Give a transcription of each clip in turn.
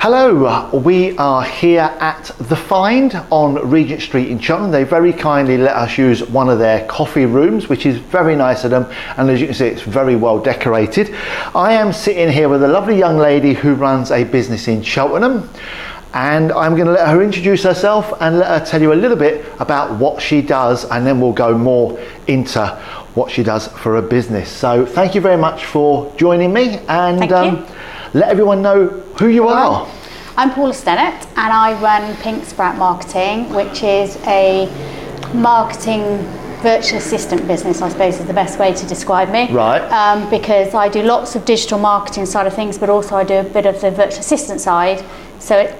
Hello, uh, we are here at The Find on Regent Street in Cheltenham. They very kindly let us use one of their coffee rooms, which is very nice of them, and as you can see, it's very well decorated. I am sitting here with a lovely young lady who runs a business in Cheltenham, and I'm going to let her introduce herself and let her tell you a little bit about what she does, and then we'll go more into what she does for a business. So, thank you very much for joining me, and Thank you. Um, let everyone know who you are. I'm Paula Stennett and I run Pink Sprout Marketing, which is a marketing virtual assistant business, I suppose is the best way to describe me. Right. Um, because I do lots of digital marketing side of things, but also I do a bit of the virtual assistant side. So it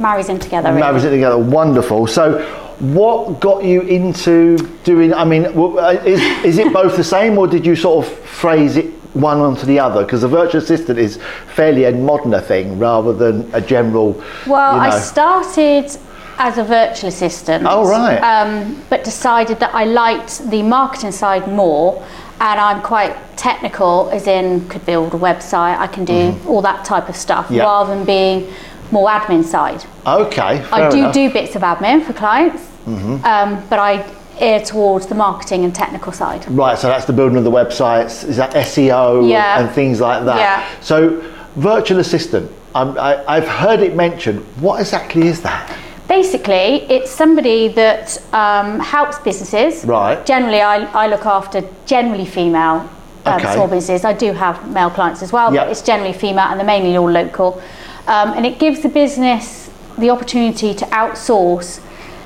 marries in together. really. Marries it together, wonderful. So, what got you into doing? I mean, uh, is is it both the same, or did you sort of phrase it one onto the other? Because a virtual assistant is fairly a moderner thing rather than a general. Well, you know. I started as a virtual assistant. Oh, right. Um, but decided that I liked the marketing side more, and I'm quite technical, as in could build a website, I can do all that type of stuff, Mm-hmm. Yeah. rather than being more admin side. Okay, I do enough. Mm-hmm. do bits of admin for clients, um, but I err towards the marketing and technical side. Right, so that's the building of the websites. Is that SEO Yeah. and things like that? Yeah. So, virtual assistant. Um, I, I've heard it mentioned. What exactly is that? Basically, it's somebody that um, helps businesses. Right. Generally, I, I look after generally female um, Okay. small businesses. I do have male clients as well, Yep. but it's generally female and they're mainly all local. Um, and it gives the business the opportunity to outsource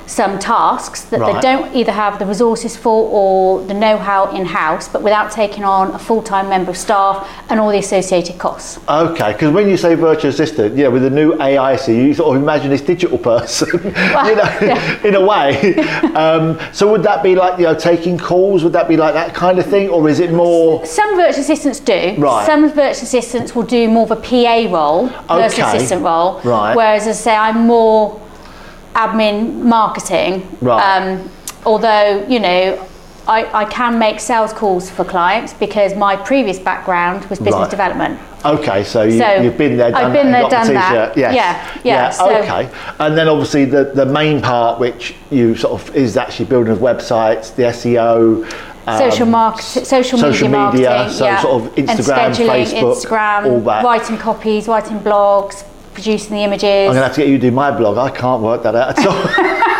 some tasks that Right. they don't either have the resources for or the know-how in-house, but without taking on a full-time member of staff and all the associated costs. Okay, because when you say virtual assistant, yeah, with the new AI, so you sort of imagine this digital person, you know, yeah. in a way. Um, so would that be like you know taking calls? Would that be like that kind of thing, or is it more? Some virtual assistants do. Right. Some virtual assistants will do more of a PA role, virtual assistant role. Right. Whereas, as I say, I'm more admin marketing. Right. Um, although, you know, I, I can make sales calls for clients because my previous background was business Right. development. Okay, so, you, So, you've been there, done I've been that, there, got the done that. Yes. Yeah, yeah, so- okay, and then obviously the the main part, which you sort of is actually building of websites, the SEO. um, social market, social, social media, media, marketing, so yeah. sort of Instagram, Facebook, Instagram, all that. writing copies, writing blogs, producing the images. I'm gonna have to get you to do my blog. I can't work that out at all.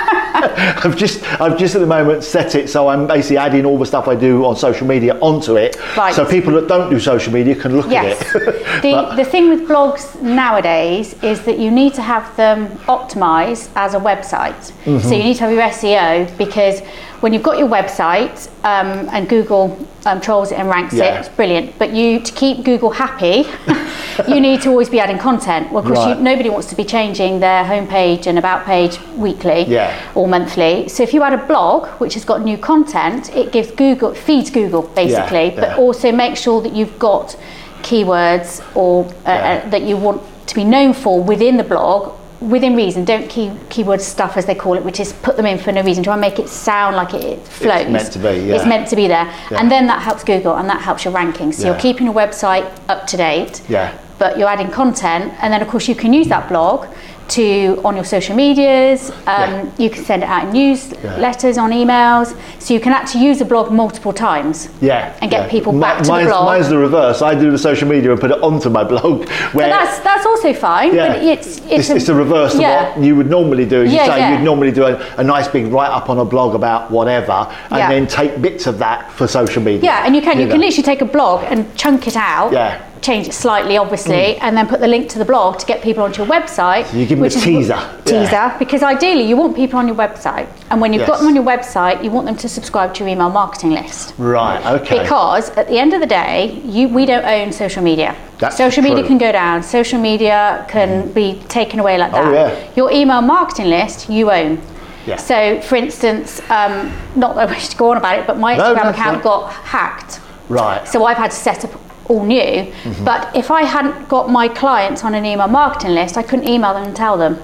I've just, I've just at the moment set it so I'm basically adding all the stuff I do on social media onto it, Right. so people that don't do social media can look Yes. at it. the, the thing with blogs nowadays is that you need to have them optimized as a website. Mm-hmm. So you need to have your SEO because when you've got your website um, and Google um, trolls it and ranks Yeah. it, it's brilliant. But you to keep Google happy, you need to always be adding content. Well, of course, Right. you, nobody wants to be changing their homepage and about page weekly Yeah. or monthly. So if you add a blog which has got new content, it gives Google, feeds Google basically, yeah. but also make sure that you've got keywords or uh, uh, that you want to be known for within the blog within reason don't key keyword stuff as they call it which is put them in for no reason try and make it sound like it flows meant to be, yeah. it's meant to be there Yeah. and then that helps google and that helps your rankings so Yeah. you're keeping your website up to date Yeah. but you're adding content and then of course you can use that blog to on your social medias um, Yeah. you can send it out in newsletters on emails so you can actually use a blog multiple times Yeah, and get yeah. people back to the mine's, blog. Mine's the reverse. I do the social media and put it onto my blog. Where But that's that's also fine. yeah, But it's it's, it's, a, it's the reverse yeah. of what you would normally do. As Yeah, you say, yeah. you'd normally do a, a nice big write up on a blog about whatever, and Yeah. then take bits of that for social media. Yeah, and you can you can know. literally take a blog and chunk it out. Yeah. Change it slightly, obviously, and then put the link to the blog to get people onto your website. So you give them a teaser. Teaser, Yeah. because ideally you want people on your website, and when you've got them on your website, you want them to subscribe to your email marketing list. Right. Okay. Because at the end of the day, you we don't own social media. That's social media can go down. Social media can be taken away like that. Oh, yeah. Your email marketing list you own. Yeah. So, for instance, um, not that I wish to go on about it, but my No, Instagram that's account got hacked. right. So I've had to set up all new. Mm-hmm. But if I hadn't got my clients on an email marketing list, I couldn't email them and tell them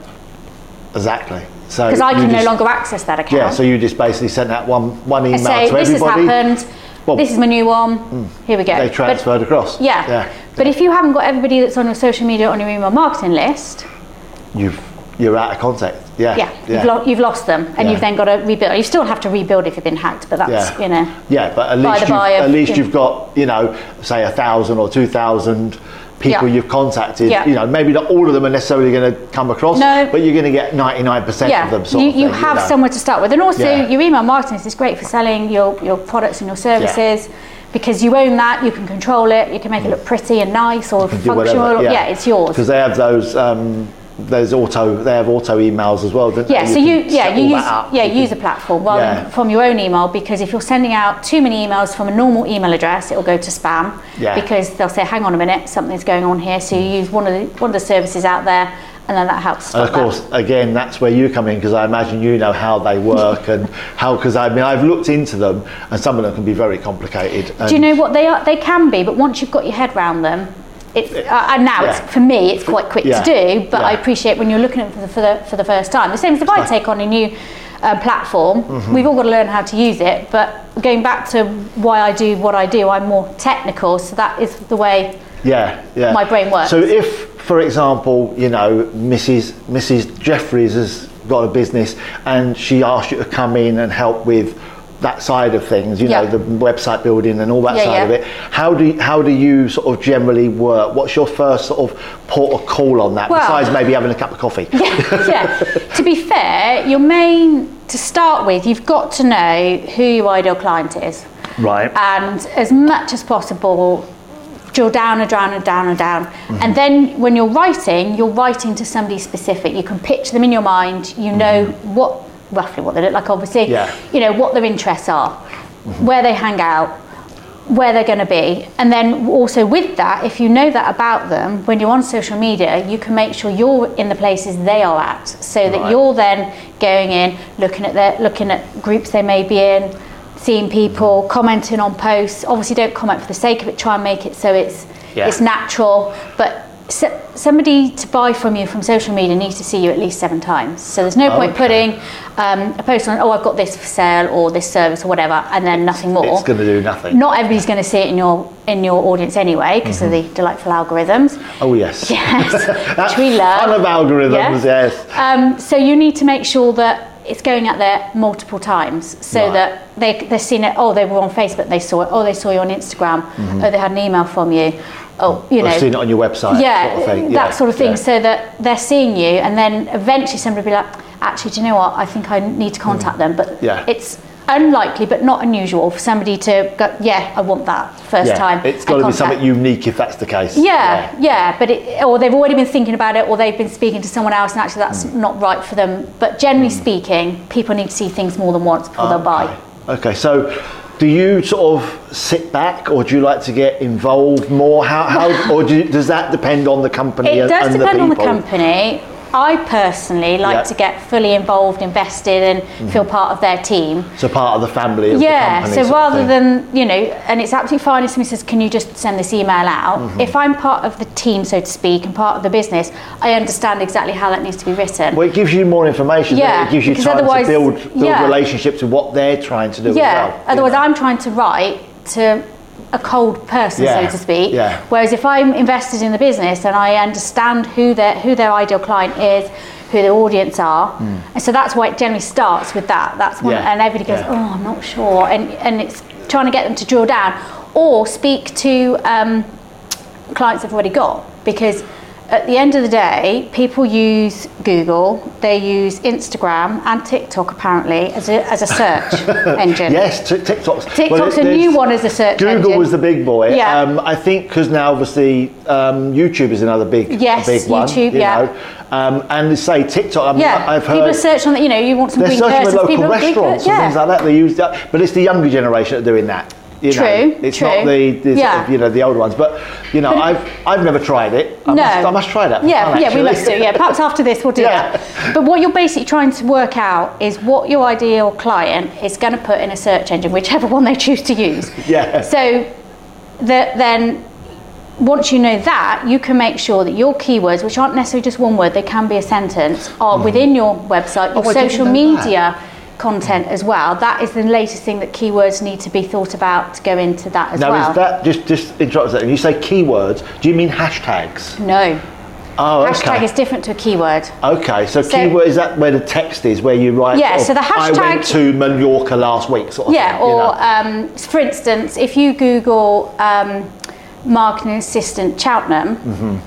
exactly. So because I you can no longer access that account. Yeah. So you just basically sent out one one email say to this has everybody. happened. Well, this is my new one. Here we go. They But- transferred across. yeah. Yeah. But if you haven't got everybody that's on your social media on your email marketing list, you've you're out of contact. Yeah, Yeah, You've, lo- you've lost them, and Yeah. you've then got to rebuild. You still have to rebuild if you've been hacked, but that's Yeah. you know. Yeah, but at least, you've, of- at least you've got, you know, say a thousand or two thousand people Yeah. you've contacted. Yeah. You know, maybe not all of them are necessarily going to come across, No. but you're going to get 99% of them sort you, of thing, you have know. somewhere to start with, and also Yeah. your email marketing is great for selling your, your products and your services. Because you own that, you can control it. You can make it look pretty and nice or functional. whatever, yeah. it's yours. Because they have those, um, there's auto, they have auto emails as well, don't Yeah, so you can yeah you use yeah You can- use a platform rather Yeah. than from your own email because if you're sending out too many emails from a normal email address, it'll go to spam Yeah. because they'll say, "Hang on a minute, something's going on here." So you mm. use one of the one of the services out there, and then that helps. And of course, again, that's where you come in because I imagine you know how they work and how. Because I mean, I've looked into them, and some of them can be very complicated. Do you know what they are? They can be, but once you've got your head around them. It's, uh, and now it's for me it's quite quick Yeah. to do but I appreciate when you're looking at it for the, for the, for the first time the same as if I take on a new uh, platform Mm-hmm. we've all got to learn how to use it but going back to why I do what I do I'm more technical so that is the way Yeah, yeah. my brain works. So if, for example, you know, Mrs. Mrs. Jeffries has got a business and she asks you to come in and help with that side of things, you know, the website building and all that Yeah, side yeah. of it. How do you, how do you sort of generally work? What's your first sort of port of call on that? Well- besides maybe having a cup of coffee. yeah. To be fair, your main to start with, you've got to know who your ideal client is, Right. and as much as possible, drill down and down and down and down. And mm-hmm. then when you're writing, you're writing to somebody specific. You can picture them in your mind. You know mm-hmm. what roughly what they look like. Obviously, Yeah. you know what their interests are, mm-hmm. where they hang out. Where they're going to be, and then also with that, if you know that about them, when you're on social media, you can make sure you're in the places they are at, so that Right. you're then going in, looking at their, looking at groups they may be in, seeing people, commenting on posts. Obviously, don't comment for the sake of it. Try and make it so it's Yeah. it's natural. But s- somebody to buy from you from social media needs to see you at least seven times. So there's no point Okay. putting um, a post on, oh, I've got this for sale or this service or whatever, and then nothing more. It's going to do nothing. Not everybody's going to see it in your in your audience anyway because of the delightful algorithms. Oh yes. Yes, That's which we love. fun of algorithms. Yeah. Yes. Um, so you need to make sure that it's going out there multiple times so Right. that they, they've seen it. Oh, they were on Facebook, they saw it. Oh, they saw you on Instagram. Oh, they had an email from you. Oh, you know. I've seen it on your website. yeah, sort of that Yeah, sort of thing. yeah. So that they're seeing you, and then eventually somebody will be like, actually, do you know what? I think I need to contact them. But Mm. Yeah. it's unlikely, but not unusual for somebody to go, yeah, I want that first yeah. time. It's got to be something unique if that's the case. Yeah, yeah, but it, or they've already been thinking about it, or they've been speaking to someone else, and actually that's Mm. not right for them. But generally speaking, people need to see things more than once before they'll buy. Okay. Okay, so do you sort of sit back, or do you like to get involved more? How, how or do you, does that depend on the company It and, does and the depend on the people? company. I personally like Yeah. to get fully involved, invested, and feel part of their team. So part of the family of yeah, the company. so rather than, you know, and it's absolutely fine if somebody says, Can you just send this email out? Mm-hmm. If I'm part of the team, so to speak, and part of the business, I understand exactly how that needs to be written. Well, it gives you more information. it? Yeah, it gives you time to build build yeah. relationships with what they're trying to do. yeah, as well, you otherwise, know. I'm trying to write to a cold person, Yeah, so to speak. yeah. Whereas if I'm invested in the business and I understand who their who their ideal client is, who their audience are, and so that's why it generally starts with that. That's one. Yeah, and everybody goes. "Oh, I'm not sure," and and it's trying to get them to drill down or speak to um, clients they've already got because. At the end of the day, people use Google, they use Instagram and TikTok apparently as a, as a search engine. Yes, t- TikTok's. TikTok's a new one as a search Google engine. was the big boy. Yeah. Um, I think because now obviously um, YouTube is another big, Yes, big one. YouTube, you yeah. know. Um, and say TikTok. I mean, Yeah, I've people heard. search on that. You know, you want some They're searching with local people restaurants yeah. things like that. They use that, but it's the younger generation that are doing that. You True, know, it's true. not the, the sort Yeah. of, you know the old ones. But you know, I've I've never tried it. I no, must, I must try that. Yeah, Fun, yeah, we must do. Yeah, perhaps after this we'll do Yeah. that. But what you're basically trying to work out is what your ideal client is going to put in a search engine, whichever one they choose to use. Yeah. So that then once you know that, you can make sure that your keywords, which aren't necessarily just one word, they can be a sentence, are within your website, your Mm-hmm. Oh, social media content as well. That is the latest thing that keywords need to be thought about to go into that as Now well. Now, is that just just interrupt that? You say keywords. Do you mean hashtags? no. Oh, hashtag okay. is different to a keyword. Okay, so, So- keyword is that where the text is, where you write? Yeah, so the of, I went hashtag- to Mallorca last week, sort of Yeah, thing. you or know. um, for instance, if you Google um, marketing assistant Cheltenham,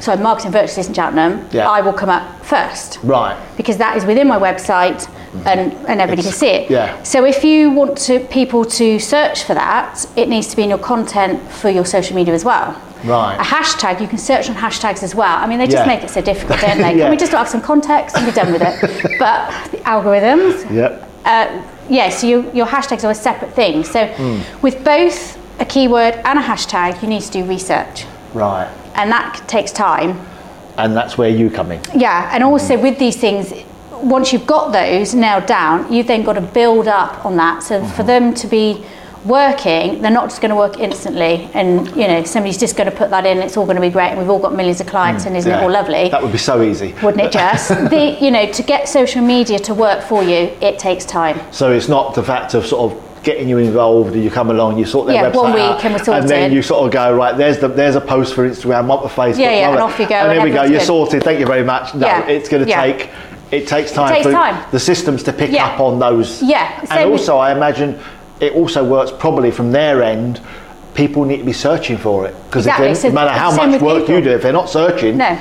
so marketing virtual assistant Cheltenham, Mm-hmm. Yeah. I will come up first right. because that is within my website and, and everybody It's- can see it. yeah. So if you want to people to search for that, it needs to be in your content for your social media as well. Right. A hashtag, you can search on hashtags as well. I mean, they just Yeah. make it so difficult, don't they? Yeah. Can we just have some context and be done with it? but the algorithms, Yep. uh, yeah, so you, your hashtags are a separate thing. So Hmm. with both a keyword and a hashtag, you need to do research, Right. and that takes time. And that's where you come in. Yeah, and also with these things, once you've got those nailed down, you've then got to build up on that. So for mm-hmm. them to be working, they're not just going to work instantly, and you know somebody's just going to put that in. It's all going to be great, and we've all got millions of clients, mm, and isn't Yeah. it all lovely? That would be so easy. Wouldn't it Jess? the, you know, to get social media to work for you, it takes time. So it's not the fact of sort of getting you involved and you come along, you sort their Yeah, website one week out, and we're sorted. then you sort of go right. There's the there's a post for Instagram, one for Facebook, Yeah, yeah, and off you go, And and there we go. You're good. sorted. Thank you very much. No, Yeah, it's going to yeah. take. It takes time takes for time. the systems to pick Yeah. up on those. Yeah, and same with- also I imagine it also works probably from their end. People need to be searching for it because Exactly, no so matter how much work Google. you do, if they're not searching, No.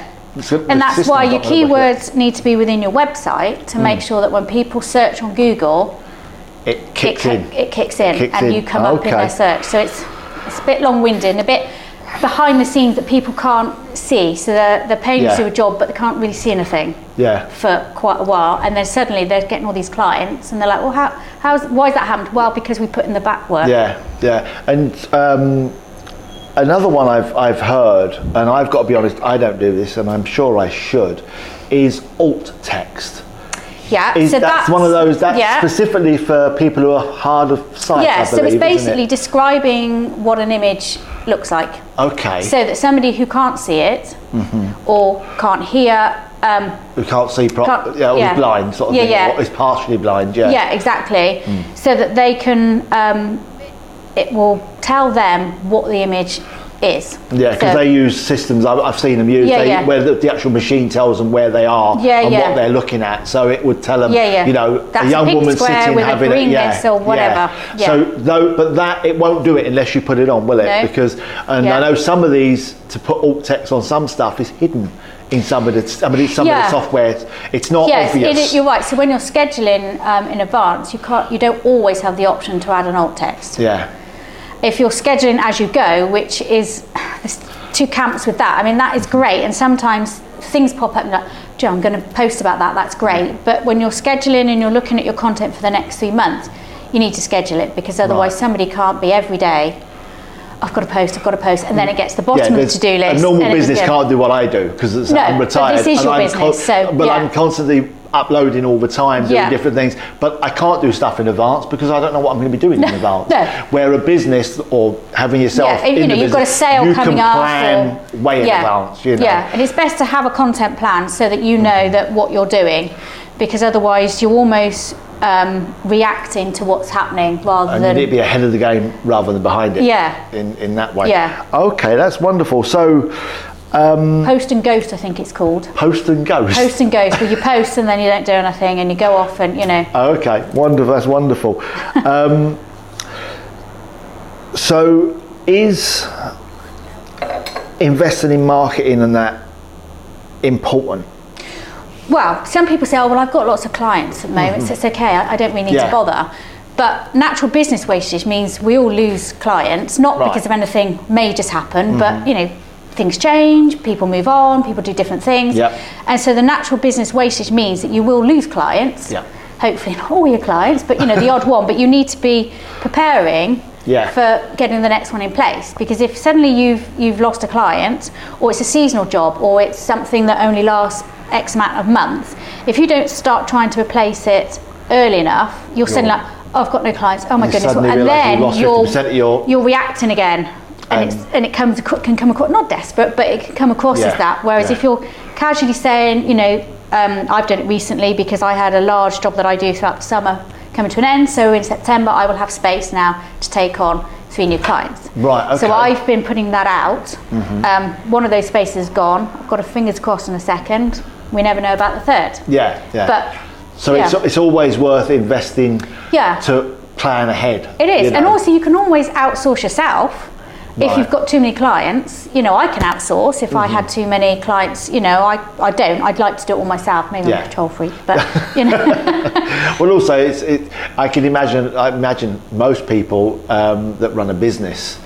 And that's why your work. keywords need to be within your website to make mm. sure that when people search on Google, It it, kicks ki- in. it kicks in Kicks and in. you come up in their search. So it's it's a bit long-winded and a bit behind the scenes that people can't see. So they're, they're paying Yeah. to do a job, but they can't really see anything Yeah. for quite a while. And then suddenly they're getting all these clients, and they're like, "Well, how how's why has that happened?" Well, because we put in the back work. Yeah, yeah. And um, another one I've, I've heard, and I've got to be honest, I don't do this, and I'm sure I should, is alt text. Yeah, Is so that's, one of those that's yeah. specifically for people who are hard of sight. Yeah, I so it's basically it? describing what an image looks like. okay. So that somebody who can't see it Mm-hmm. or can't hear, um, who can't see properly, yeah, or yeah. is blind, sort of Yeah, thing, yeah. or is partially blind. Yeah. yeah, exactly, Mm. so that they can, um, it will tell them what the image is. Yeah, because So- they use systems. I've, I've seen them use Yeah, they, yeah. where the, the actual machine tells them where they are Yeah, and what they're looking at. So it would tell them, you know, That's a a young pink woman sitting with a having green it. Yeah, or whatever. Yeah. So though, but that it won't do it unless you put it on, will it? No. Because and. I know some of these to put alt text on some stuff is hidden in some of the some of the, some Yeah. of the software. It's not Yes, obvious. you're right. So when you're scheduling um, in advance, you can't, you don't always have the option to add an alt text. yeah. If you're scheduling as you go, which is there's two camps with that. I mean, that is great, and sometimes things pop up and like, Joe, I'm going to post about that. That's great. But when you're scheduling and you're looking at your content for the next three months, you need to schedule it because otherwise Right. somebody can't be every day. I've got to post. I've got to post, and then it gets to the bottom of the to-do list. A normal business can't do what I do because No, I'm retired. but this is your I'm business, so, but yeah. I'm constantly uploading all the time, doing Yeah. different things. But I can't do stuff in advance because I don't know what I'm going to be doing in advance. no. Where a business or having yourself, Yeah, you in know, you've got a business, sale you coming can up. plan or- way in yeah, advance. You know. Yeah, and it's best to have a content plan so that you know that what you're doing, because otherwise you're almost um, reacting to what's happening rather And than you need to be ahead of the game rather than behind it. Yeah. In in that way. Yeah. Okay, that's wonderful. So post and ghost. I think it's called post and ghost. post and ghost, where you post and then you don't do anything and you go off and you know. Oh, okay, wonderful. That's wonderful. Um, so, is investing in marketing and that important? Well, some people say, oh, well, I've got lots of clients at the moment, so it's okay, I, I don't really need Mm-hmm. Yeah. to bother. But natural business wastage means we all lose clients, not Right. Mm-hmm. because of anything major's happened, but, you know, things change, people move on, people do different things. Yep. And so the natural business wastage means that you will lose clients. Yep. Hopefully not all your clients, but, you know, the odd one. But you need to be preparing Yeah. for getting the next one in place because if suddenly you've you've lost a client or it's a seasonal job or it's something that only lasts x amount of months if you don't start trying to replace it early enough you're suddenly like oh, I've got no clients oh my You goodness and then you're your- you're reacting again and, it's, and it comes can come across not desperate but it can come across Yeah, as that whereas yeah. if you're casually saying you know um, I've done it recently because I had a large job that I do throughout the summer coming to an end so in September I will have space now to take on three new clients. Right, So okay. Mm-hmm. I've been putting that out. Um, one of those spaces is gone. I've got a fingers crossed in a second. We never know about the third. Yeah, yeah. But so yeah. it's, it's always worth investing Yeah. to plan ahead. It is, you and also you can always outsource yourself. If you've got too many clients, you know, I can outsource. If I Mm-hmm. had too many clients, you know, I, I don't. I'd like to do it all myself. Maybe Yeah. I'm a control freak, but you know, Well, also, it's, it, I can imagine. I imagine most people um, that run a business,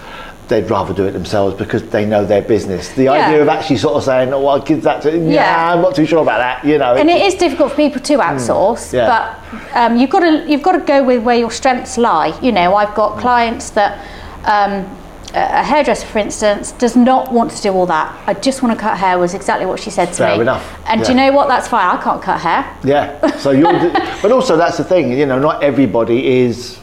they'd rather do it themselves because they know their business. The Yeah. idea of actually sort of saying, "Oh, I'll give that to," yeah, Yeah. I'm not too sure about that. You know, and it is difficult for people to outsource. Mm. yeah. But um, you've got to you've got to go with where your strengths lie. You know, I've got clients that. Um, a hairdresser, for instance, does not want to do all that. I just want to cut hair. Was exactly what she said to Fair me. enough, And do you know what? That's fine. I can't cut hair. Yeah. So you're, but also that's the thing. You know, not everybody is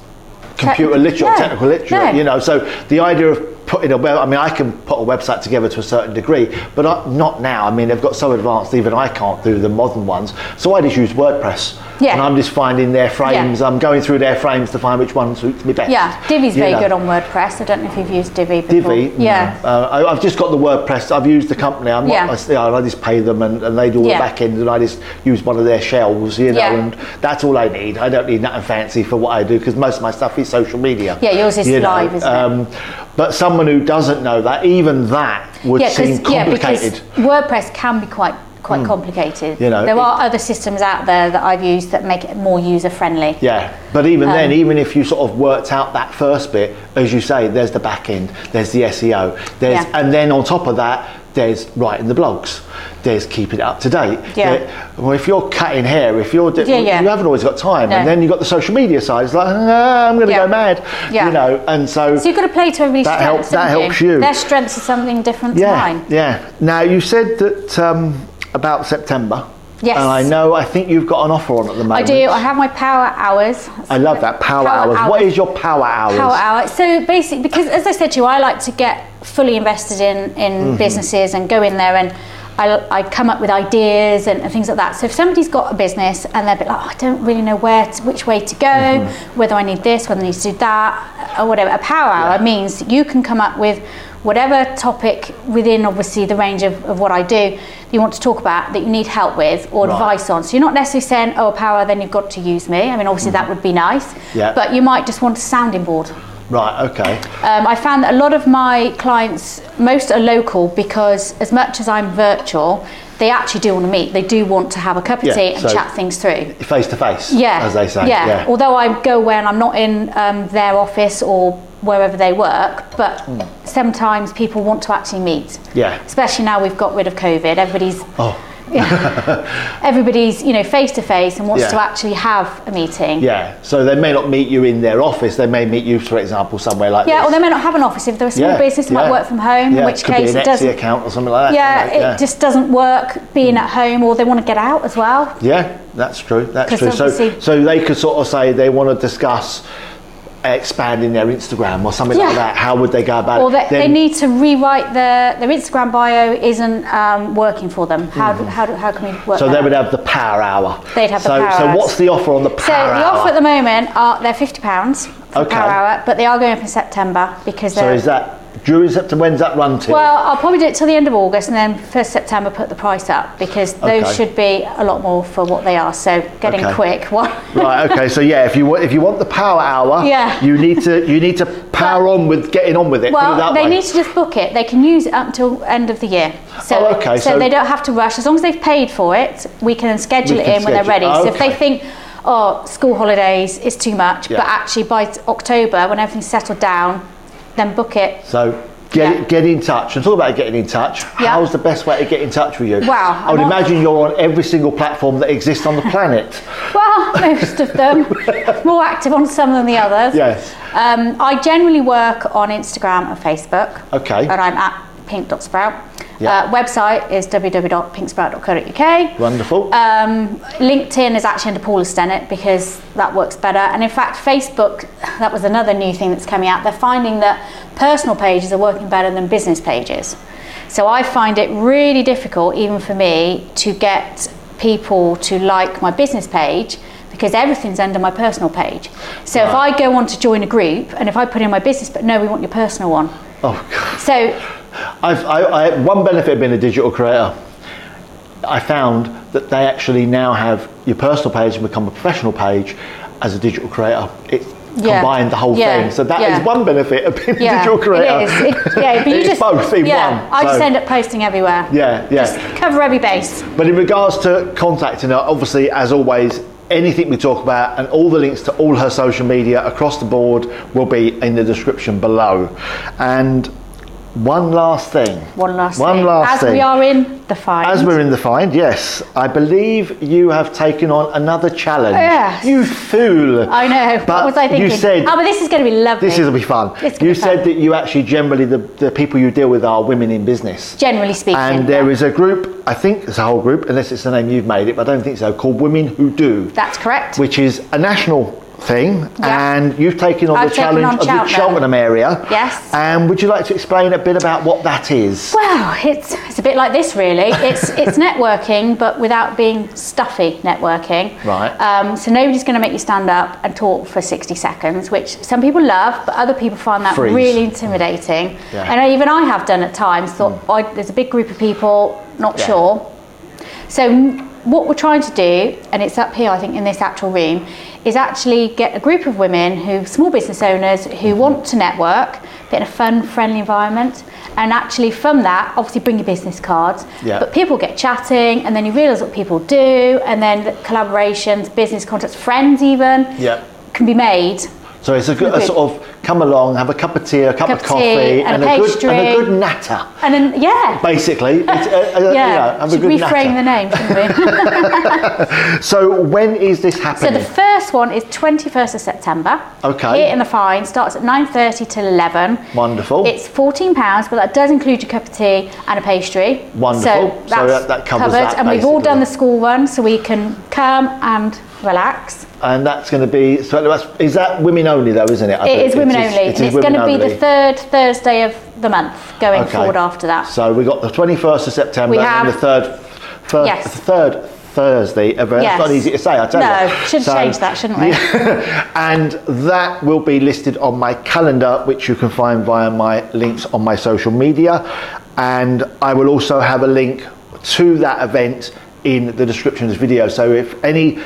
computer Tec- literate, or no, technical literate. no. You know, so the idea of putting a web. I mean, I can put a website together to a certain degree, but I, not now. I mean, they've got so advanced, even I can't do the modern ones. So I just use WordPress. Yeah. And I'm just finding their frames. Yeah. I'm going through their frames to find which one suits me best. Yeah, Divi's You very know. good on WordPress. I don't know if you've used Divi before. Divi, Yeah. no. Uh, I, I've just got the WordPress. I've used the company. I'm Yeah. not, I, I just pay them and, and they do all Yeah. the back end, and I just use one of their shells, you know, Yeah. and that's all I need. I don't need nothing fancy for what I do because most of my stuff is social media. Yeah, yours is you know. live, isn't it? um, But someone who doesn't know that, even that would seem yeah, because. WordPress can be quite quite complicated. You know, there it- are other systems out there that I've used that make it more user friendly. Yeah, but even then, Um, even if you sort of worked out that first bit, as you say, there's the back end, there's the SEO, there's, Yeah. and then on top of that, there's writing the blogs, there's keeping it up to date. Yeah. There- well, if you're cutting hair, if you're, Yeah, yeah. you haven't always got time, No. and then you've got the social media side. It's like, ah, I'm going to Yeah. go mad, Yeah. you know, and so. So you've got to play to everybody's That helps- strengths. that haven't helps you. Their strengths are something different to yeah, mine. yeah. Now you said that um, about September. Yes. And I know, I think you've got an offer on at the moment. I do. I have my power hours. I love that power, Power hours. What hours. is your power hours? Power hour. So basically, because as I said to you, I like to get fully invested in in Mm-hmm. businesses and go in there and. I, I come up with ideas and, and things like that. So if somebody's got a business and they're a bit like, oh, I don't really know where, to, which way to go, Mm-hmm. whether I need this, whether I need to do that, or whatever. A power hour means you can come up with whatever topic within obviously the range of, of what I do you want to talk about that you need help with or Right. advice on. So you're not necessarily saying, oh, power, then you've got to use me. I mean, obviously that would be nice. Mm-hmm. Yeah. But you might just want a sounding board. Right, okay. Um, I found that a lot of my clients, most are local because as much as I'm virtual, they actually do want to meet. They do want to have a cup of Yeah, tea and so- chat things through. Face to face, Yeah, as they say. Yeah. Yeah. Although I go away and I'm not in um, their office or wherever they work, but Hmm. sometimes people want to actually meet. Yeah. Especially now we've got rid of COVID. Everybody's Oh, everybody's you know face to face and wants Yeah. to actually have a meeting. yeah. So they may not meet you in their office. They may meet you, for example, somewhere like Yeah, this. or they may not have an office. If they're a small Yeah, business, they might work from home, yeah. in which could case be an it doesn't. Account or something like that. Yeah, it yeah. just doesn't work being at home, or they want to get out as well. Yeah, that's true. That's true. So, so they could sort of say they want to discuss expanding their Instagram or something like that. How would they go about Or it? they, they need to rewrite their their Instagram bio isn't um, working for them. How, do, how, do, how can we work? So they out? would have the power hour. They'd have the so, power So hours. what's the offer on the power So power the hour? offer at the moment are they're fifty pounds for Okay. per hour, but they are going up in September because so is that during September? When's that run to? well, I'll probably do it till the end of August, and then first September put the price up because those Okay. should be a lot more for what they are. So getting Okay. quick. What? Right. Okay. So yeah, if you want, if you want the power hour, Yeah. you need to you need to power on with getting on with it. put it Well, they way. need to just book it. They can use it up until end of the year. So, Oh, okay, so, so- they don't have to rush. As long as they've paid for it, we can schedule We it can in when they're ready. schedule- So if they think, oh, school holidays is too much, Yeah. but actually by October, when everything's settled down, then book it. So get Yeah. get in touch and talk about getting in touch. Yeah. How's the best way to get in touch with you? Wow, I would I'm imagine you're on every single platform that exists on the planet. Well, most of them. More active on some than the others. yes. Um, I generally work on Instagram and Facebook. Okay. And I'm at pink.sprout. Yeah. Uh, website is www.pinksprout.co.uk. Wonderful. Um, LinkedIn is actually under Paula Stennett because that works better. And in fact, Facebook, that was another new thing that's coming out. They're finding that personal pages are working better than business pages. So I find it really difficult, even for me, to get people to like my business page because everything's under my personal page. So if I go on to join a group and if I put in my business, but no, we want your personal one. Oh, God. So I've, I, I, one benefit of being a digital creator, I found that they actually now have your personal page and become a professional page as a digital creator. It Yeah. combined the whole Yeah. thing. So that is Yeah. one benefit of being a digital creator. it is. It, yeah, but you just both in yeah, one. I just end up posting everywhere. Yeah, yeah. Just cover every base. But in regards to contacting her, obviously, as always, anything we talk about and all the links to all her social media across the board will be in the description below. And one last thing. One last One thing. last As thing. we are in the find. As we're in the find, yes, I believe you have taken on another challenge. Yes. You fool. I know. But what was I thinking? you said oh, but this is going to be lovely. this is going to be fun. You be said fun. that you actually generally the, the people you deal with are women in business. Generally speaking. And there yeah. is a group, I think it's a whole group, unless it's the name you've made it, but I don't think so, called Women Who Do, That's correct. which is a national thing. Yeah. And you've taken on I've the taken challenge on of the Cheltenham. Area. Yes. And would you like to explain a bit about what that is? Well, it's, it's a bit like this, really. It's it's networking, but without being stuffy networking. Right. Um, so nobody's going to make you stand up and talk for 60 seconds, which some people love, but other people find that Freeze. really intimidating. Yeah. And even I have done at times. Thought oh, there's a big group of people, not Yeah. sure. So what we're trying to do, and it's up here, I think, in this actual room, is actually get a group of women who, small business owners, who Mm-hmm. want to network, but in a fun, friendly environment, and actually from that, obviously bring your business cards. Yeah. But people get chatting, and then you realise what people do, and then the collaborations, business contacts, friends even, Yeah. can be made. So it's a good a sort of come along, have a cup of tea, a cup, Cup of of coffee, tea and a good and a good natter. And then, yeah. Basically, it's, uh, uh, you yeah, know, have a should reframe natter. the name, shouldn't we? So when is this happening? So the first one is 21st of September. Okay. Here in the Find starts at 9:30 till 11. Wonderful. It's 14 pounds, but that does include your cup of tea and a pastry. Wonderful. So So that- that covers covered, that, and we've all done the school run, so we can come and relax. and that's going to be so that's, is that women only though, isn't it? I It is women it only, it and it's going to be the third Thursday of the month going Okay. forward after that. So we got the 21st of September We and have- the third, third, Yes. third Thursday of That's Yes. not easy to say, I tell No, you. should So- change that, shouldn't we? and that will be listed on my calendar, which you can find via my links on my social media. And I will also have a link to that event in the description of this video. So if any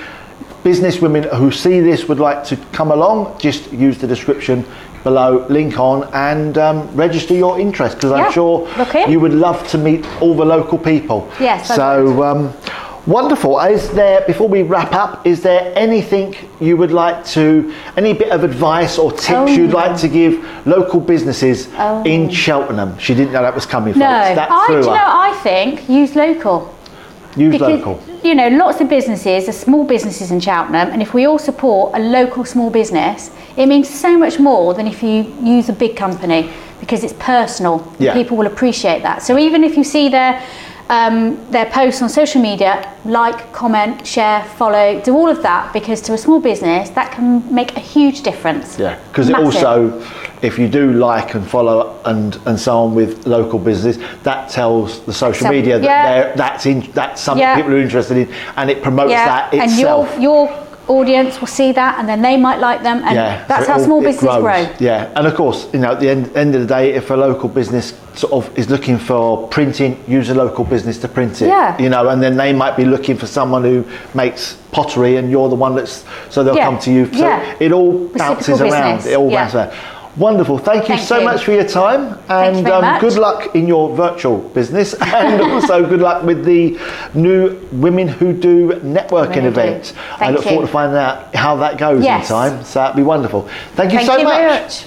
business women who see this would like to come along, just use the description below, link on, and um, register your interest because Yeah, I'm sure in. you would love to meet all the local people. Yes, So. Um, Wonderful. Is there, before we wrap up, is there anything you would like to, any bit of advice or tips Oh. you'd like to give local businesses Oh. in Cheltenham? She didn't know that was coming, No, I, do you know. I think use local. Use Because, local. you know, lots of businesses are small businesses in Cheltenham, and if we all support a local small business, it means so much more than if you use a big company because it's personal. Yeah. People will appreciate that. So even if you see their um, their posts on social media, like, comment, share, follow, do all of that because to a small business that can make a huge difference. Yeah, because it also, if you do like and follow and and so on with local business, that tells the social So- media that yeah. that's in, that's something Yeah. people are interested in, and it promotes that and your your audience will see that, and then they might like them, and yeah, that's so how all- small it businesses grow. Yeah, and of course, you know, at the end, end of the day, if a local business sort of is looking for printing, use a local business to print it. Yeah. You know, and then they might be looking for someone who makes pottery, and you're the one that's so they'll Yeah. come to you. So Yeah. it all bounces around. business. It all Yeah. bounces around. Wonderful. Thank you Thank so you. much for your time, Thank you and um, good luck in your virtual business, and also good luck with the new Women Who Do networking Women Who Do. event. I look forward to finding out how that goes Yes. in time. So that'd be wonderful. Thank you Thank so you much. much.